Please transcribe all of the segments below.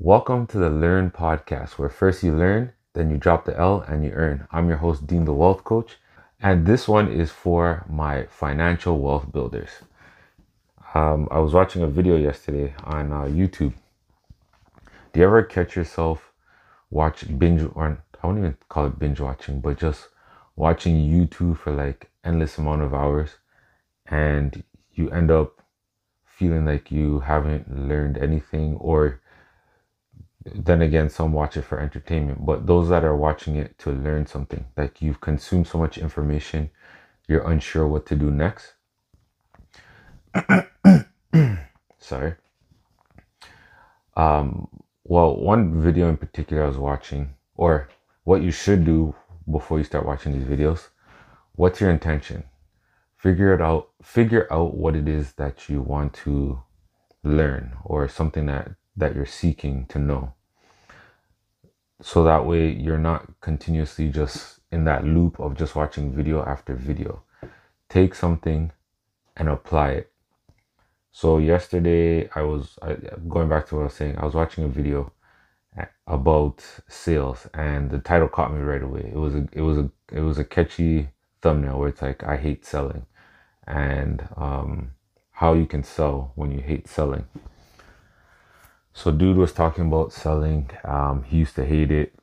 Welcome to the Learn Podcast, where first you learn, then you drop the L and you earn. I'm your host, Dean the Wealth Coach, and this one is for my financial wealth builders. Um, I was watching a video yesterday on uh, YouTube. Do you ever catch yourself watch binge, or I won't even call it binge watching, but just watching YouTube for like endless amount of hours, and you end up feeling like you haven't learned anything or then again some watch it for entertainment but those that are watching it to learn something like you've consumed so much information you're unsure what to do next. Sorry. Um well one video in particular i was watching or what you should do before you start watching these videos what's your intention? Figure it out figure out what it is that you want to learn or something that that you're seeking to know so that way you're not continuously just in that loop of just watching video after video. Take something and apply it. So yesterday i was I, going back to what i was saying i was watching a video about sales and the title caught me right away. It was a it was a it was a catchy thumbnail where it's like i hate selling. And um, how you can sell when you hate selling so dude was talking about selling. Um, he used to hate it.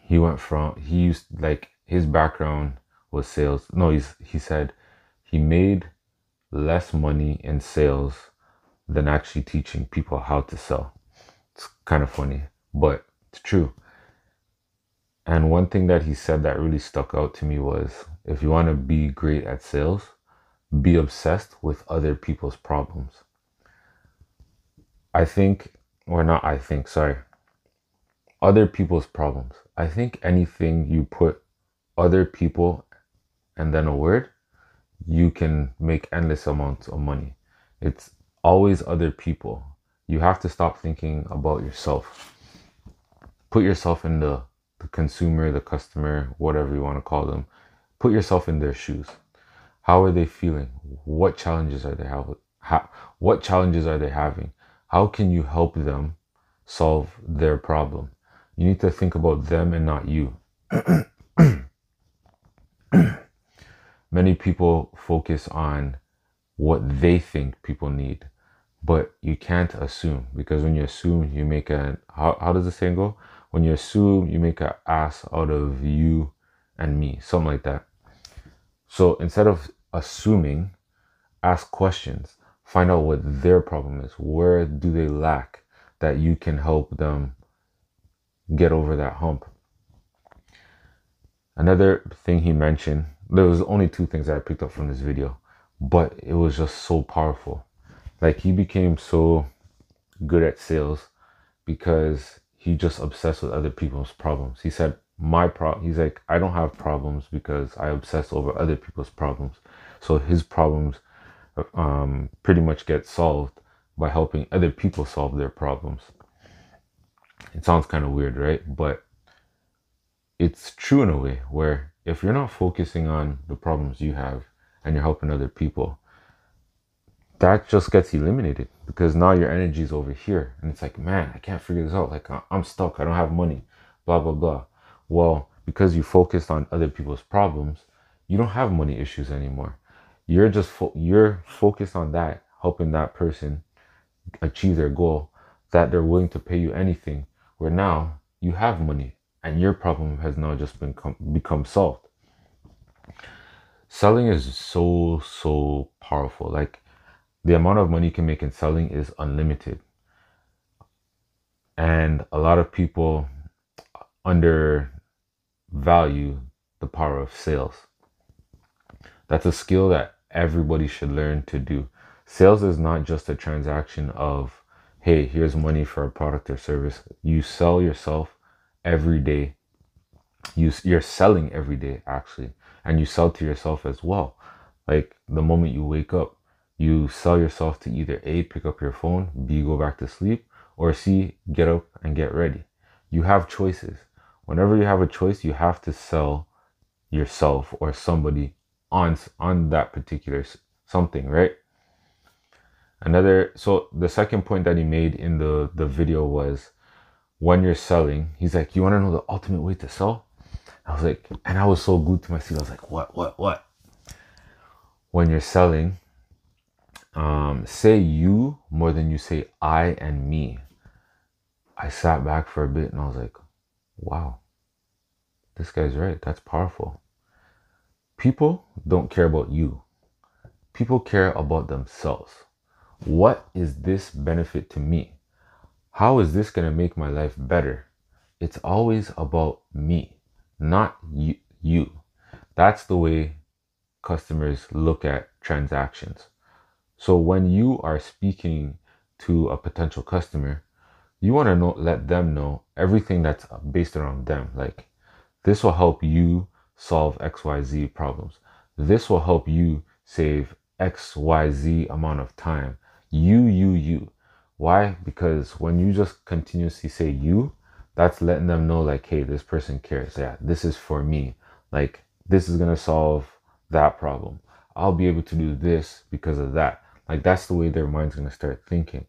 He went from he used like his background was sales. No, he's he said he made less money in sales than actually teaching people how to sell. It's kind of funny, but it's true. And one thing that he said that really stuck out to me was if you want to be great at sales, be obsessed with other people's problems. I think or not I think, sorry, other people's problems. I think anything you put other people and then a word, you can make endless amounts of money. It's always other people. You have to stop thinking about yourself. Put yourself in the, the consumer, the customer, whatever you want to call them. Put yourself in their shoes. How are they feeling? What challenges are they having? what challenges are they having? How can you help them solve their problem? You need to think about them and not you. Many people focus on what they think people need, but you can't assume because when you assume, you make a how, how does the saying go? When you assume, you make an ass out of you and me, something like that. So instead of assuming, ask questions find out what their problem is. Where do they lack that you can help them get over that hump? Another thing he mentioned, there was only two things that I picked up from this video, but it was just so powerful. Like he became so good at sales because he just obsessed with other people's problems. He said, my problem, he's like, I don't have problems because I obsess over other people's problems. So his problems um, pretty much get solved by helping other people solve their problems. It sounds kind of weird, right? But it's true in a way where if you're not focusing on the problems you have and you're helping other people, that just gets eliminated because now your energy is over here and it's like, man, I can't figure this out. Like, I'm stuck. I don't have money, blah, blah, blah. Well, because you focused on other people's problems, you don't have money issues anymore you're just fo- you're focused on that helping that person achieve their goal that they're willing to pay you anything where now you have money and your problem has now just been com- become solved. Selling is so so powerful. Like the amount of money you can make in selling is unlimited. And a lot of people undervalue the power of sales. That's a skill that everybody should learn to do. Sales is not just a transaction of, hey, here's money for a product or service. You sell yourself every day. You, you're selling every day, actually. And you sell to yourself as well. Like the moment you wake up, you sell yourself to either A, pick up your phone, B, go back to sleep, or C, get up and get ready. You have choices. Whenever you have a choice, you have to sell yourself or somebody on on that particular something, right? Another so the second point that he made in the the video was when you're selling, he's like, You want to know the ultimate way to sell? I was like, and I was so good to my seat. I was like, What, what, what? When you're selling, um, say you more than you say I and me. I sat back for a bit and I was like, Wow, this guy's right. That's powerful. People don't care about you, people care about themselves. What is this benefit to me? How is this going to make my life better? It's always about me, not you. you. That's the way customers look at transactions. So when you are speaking to a potential customer, you want to let them know everything that's based around them. Like this will help you solve XYZ problems. This will help you save XYZ amount of time. You, you, you. Why? Because when you just continuously say you, that's letting them know, like, hey, this person cares. Yeah, this is for me. Like, this is going to solve that problem. I'll be able to do this because of that. Like, that's the way their mind's going to start thinking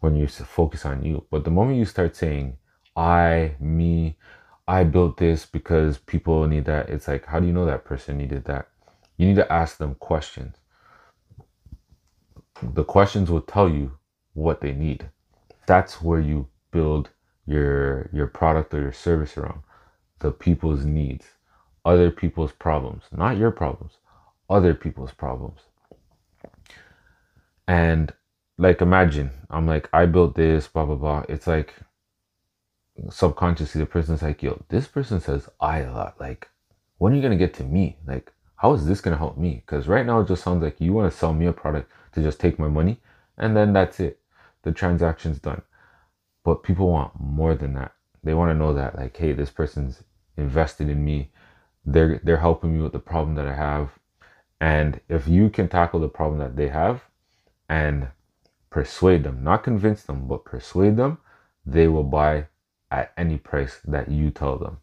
when you focus on you. But the moment you start saying, I, me, I built this because people need that, it's like, how do you know that person needed that? You need to ask them questions. The questions will tell you what they need. That's where you build your your product or your service around the people's needs, other people's problems, not your problems, other people's problems. And like imagine I'm like I built this blah blah blah. It's like subconsciously the person's like, yo, this person says I a lot. Like, when are you gonna get to me? Like, how is this gonna help me? Because right now it just sounds like you want to sell me a product to just take my money and then that's it the transaction's done. But people want more than that. They want to know that like, hey, this person's invested in me. They're they're helping me with the problem that I have. And if you can tackle the problem that they have and persuade them, not convince them, but persuade them, they will buy at any price that you tell them.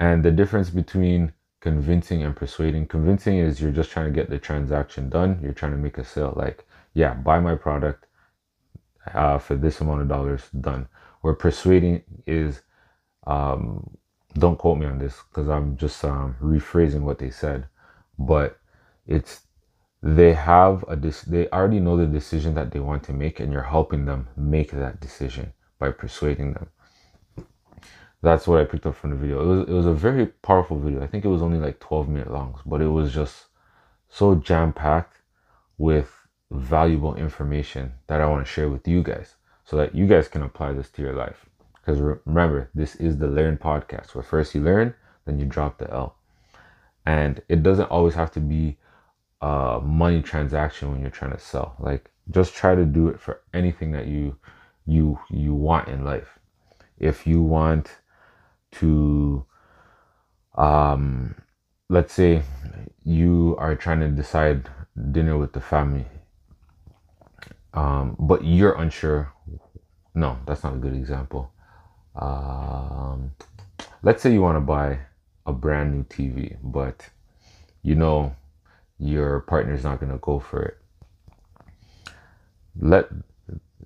And the difference between convincing and persuading, convincing is you're just trying to get the transaction done, you're trying to make a sale. Like yeah, buy my product uh, for this amount of dollars, done. Where persuading is, um, don't quote me on this because I'm just um, rephrasing what they said, but it's they have a dis- they already know the decision that they want to make, and you're helping them make that decision by persuading them. That's what I picked up from the video. It was it was a very powerful video. I think it was only like 12 minute long, but it was just so jam packed with valuable information that I want to share with you guys so that you guys can apply this to your life. Because remember, this is the Learn podcast where first you learn, then you drop the L. And it doesn't always have to be a money transaction when you're trying to sell. Like just try to do it for anything that you you you want in life. If you want to um let's say you are trying to decide dinner with the family um, but you're unsure. No, that's not a good example. Um, let's say you want to buy a brand new TV, but you know your partner's not going to go for it. Let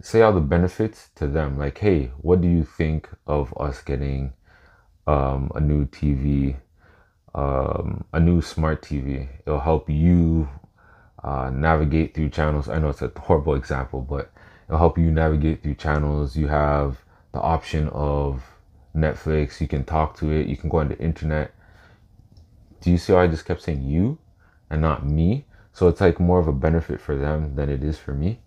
say all the benefits to them. Like, hey, what do you think of us getting um, a new TV, um, a new smart TV? It'll help you uh, navigate through channels. I know it's a horrible example, but it'll help you navigate through channels. You have the option of Netflix. You can talk to it. You can go on the internet. Do you see how I just kept saying you and not me? So it's like more of a benefit for them than it is for me.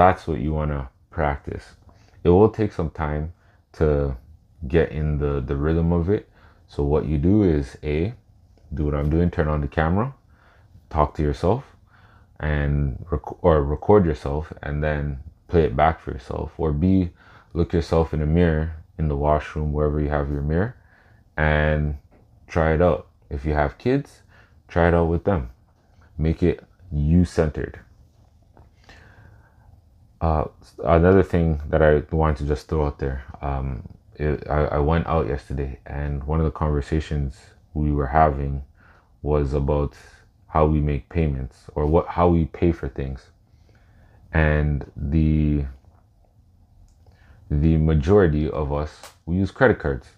That's what you want to practice. It will take some time to get in the, the rhythm of it. So what you do is A, do what I'm doing, turn on the camera, talk to yourself, and rec- or record yourself and then play it back for yourself or b look yourself in a mirror in the washroom wherever you have your mirror and try it out if you have kids try it out with them make it you centered uh, another thing that I wanted to just throw out there, um, it, I, I went out yesterday, and one of the conversations we were having was about how we make payments or what how we pay for things and the the majority of us we use credit cards.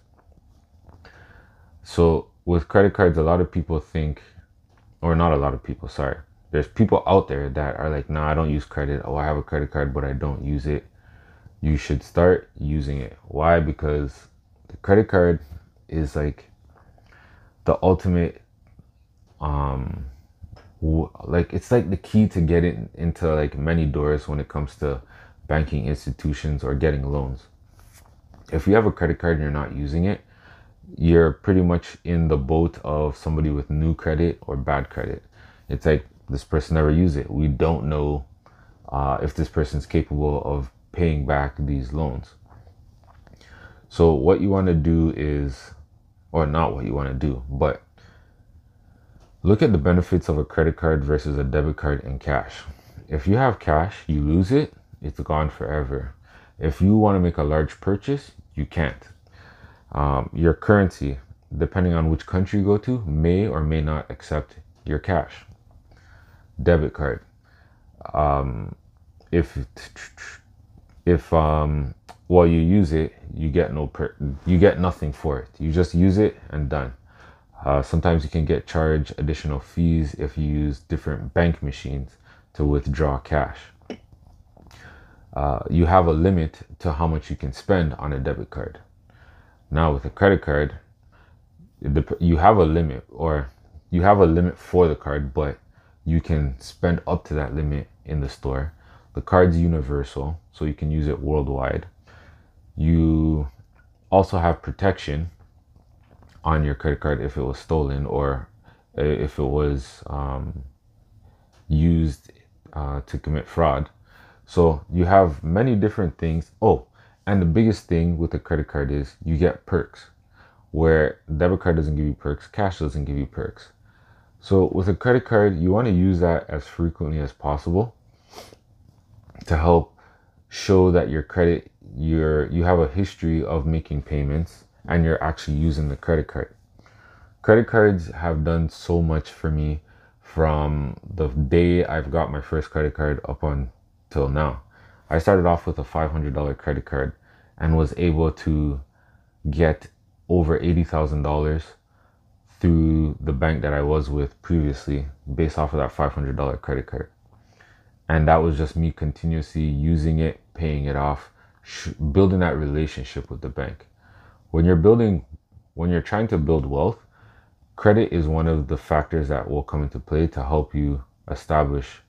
So with credit cards, a lot of people think, or not a lot of people, sorry. There's people out there that are like, nah, I don't use credit. Oh, I have a credit card, but I don't use it. You should start using it. Why? Because the credit card is like the ultimate um like it's like the key to getting into like many doors when it comes to banking institutions or getting loans. If you have a credit card and you're not using it, you're pretty much in the boat of somebody with new credit or bad credit. It's like this person never used it. We don't know uh, if this person's capable of paying back these loans. So, what you want to do is, or not what you want to do, but look at the benefits of a credit card versus a debit card and cash. If you have cash, you lose it, it's gone forever. If you want to make a large purchase, you can't. Um, your currency, depending on which country you go to, may or may not accept your cash. Debit card. Um, if if um, while you use it, you get no per- you get nothing for it. You just use it and done. Uh, sometimes you can get charged additional fees if you use different bank machines to withdraw cash. Uh, you have a limit to how much you can spend on a debit card. Now, with a credit card, you have a limit, or you have a limit for the card, but you can spend up to that limit in the store. The card's universal, so you can use it worldwide. You also have protection on your credit card if it was stolen or if it was um, used uh, to commit fraud. So you have many different things. Oh, and the biggest thing with a credit card is you get perks, where debit card doesn't give you perks, cash doesn't give you perks. So with a credit card, you want to use that as frequently as possible to help show that your credit you're you have a history of making payments and you're actually using the credit card. Credit cards have done so much for me from the day I've got my first credit card up until now. I started off with a $500 credit card and was able to get over $80,000 through the bank that I was with previously based off of that $500 credit card. And that was just me continuously using it, paying it off, sh- building that relationship with the bank when you're building when you're trying to build wealth credit is one of the factors that will come into play to help you establish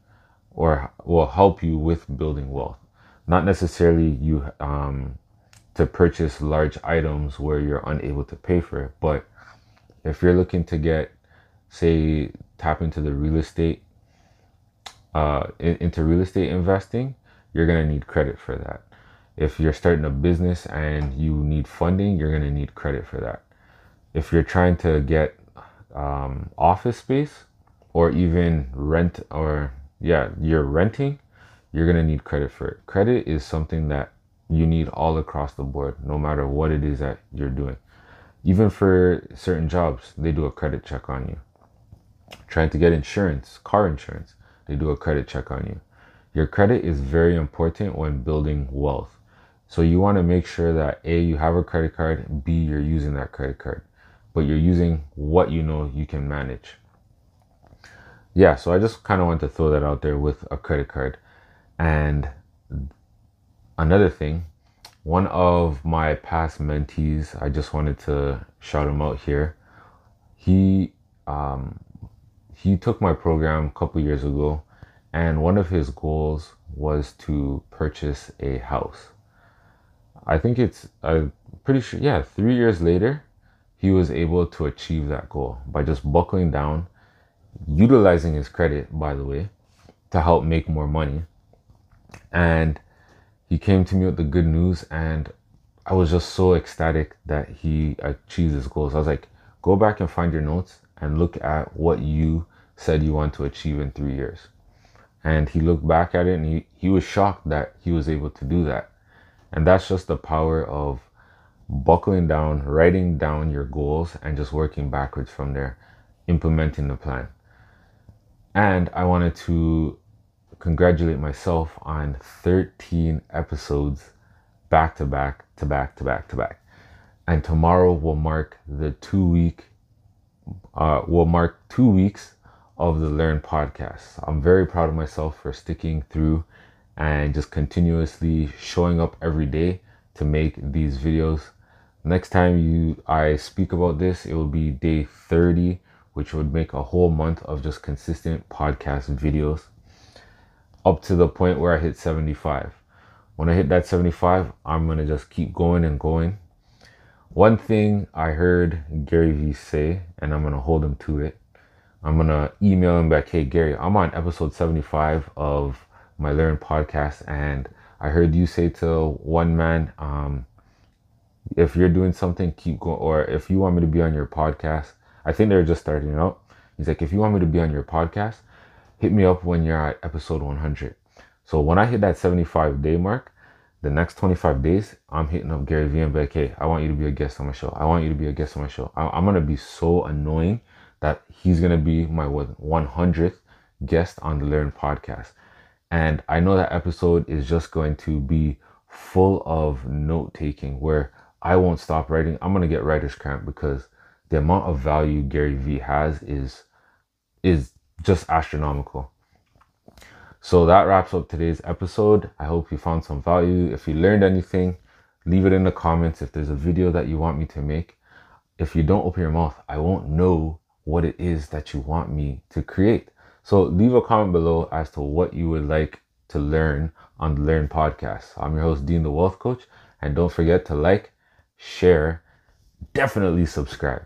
or will help you with building wealth not necessarily you um, to purchase large items where you're unable to pay for it but if you're looking to get say tap into the real estate uh, into real estate investing you're to need credit for that if you're starting a business and you need funding, you're to need credit for that. If you're trying to get um, office space or even rent or yeah, you're renting, you're to need credit for it. Credit is something that you need all across the board, no matter what it is that you're doing. Even for certain jobs, they do a credit check on you. Trying to get insurance, car insurance, they do a credit check on you. Your credit is very important when building wealth. So you want to make sure that A, you have a credit card, B, you're using that credit card, but you're using what you know you can manage. Yeah, so I just kind of want to throw that out there with a credit card. And another thing, one of my past mentees, I just wanted to shout him out here. He um, he took my program a couple years ago, and one of his goals was to purchase a house. I think it's I'm pretty sure yeah, 3 years later he was able to achieve that goal by just buckling down, utilizing his credit by the way to help make more money. And he came to me with the good news and I was just so ecstatic that he achieved his goals. I was like, go back and find your notes and look at what you said you want to achieve in three years. And he looked back at it and he, he was shocked that he was able to do that. And that's just the power of buckling down, writing down your goals, and just working backwards from there, implementing the plan. And I wanted to congratulate myself on 13 episodes back to back to back to back to back. And tomorrow will mark the two week, uh, will mark two weeks of the Learn podcast. I'm very proud of myself for sticking through and just continuously showing up every day to make these videos. Next time you I speak about this, it will be day 30, which would make a whole month of just consistent podcast videos up to the point where I hit 75. When I hit that 75, I'm going to just keep going and going. One thing I heard Gary Vee say, and I'm going to hold him to it. I'm going to email him back, hey, Gary, I'm on episode 75 of my Learn podcast, and I heard you say to one man, um, if you're doing something, keep going, or if you want me to be on your podcast, I think they're just starting out. He's like, if you want me to be on your podcast, hit me up when you're at episode 100. So when I hit that 75 day mark, the next 25 days, I'm hitting up Gary Vee and be like, hey, I want you to be a guest on my show. I want you to be a guest on my show. I'm going to be so annoying that he's going to be my 100th guest on the Learn podcast. And I know that episode is just going to be full of note taking where I won't stop writing. I'm going to get writer's cramp because the amount of value Gary Vee has is is just astronomical. So that wraps up today's episode. I hope you found some value. If you learned anything, leave it in the comments. If there's a video that you want me to make, if you don't open your mouth, I won't know what it is that you want me to create. So leave a comment below as to what you would like to learn on the Learn podcast. I'm your host, Dean the Wealth Coach. And don't forget to like, share, definitely subscribe.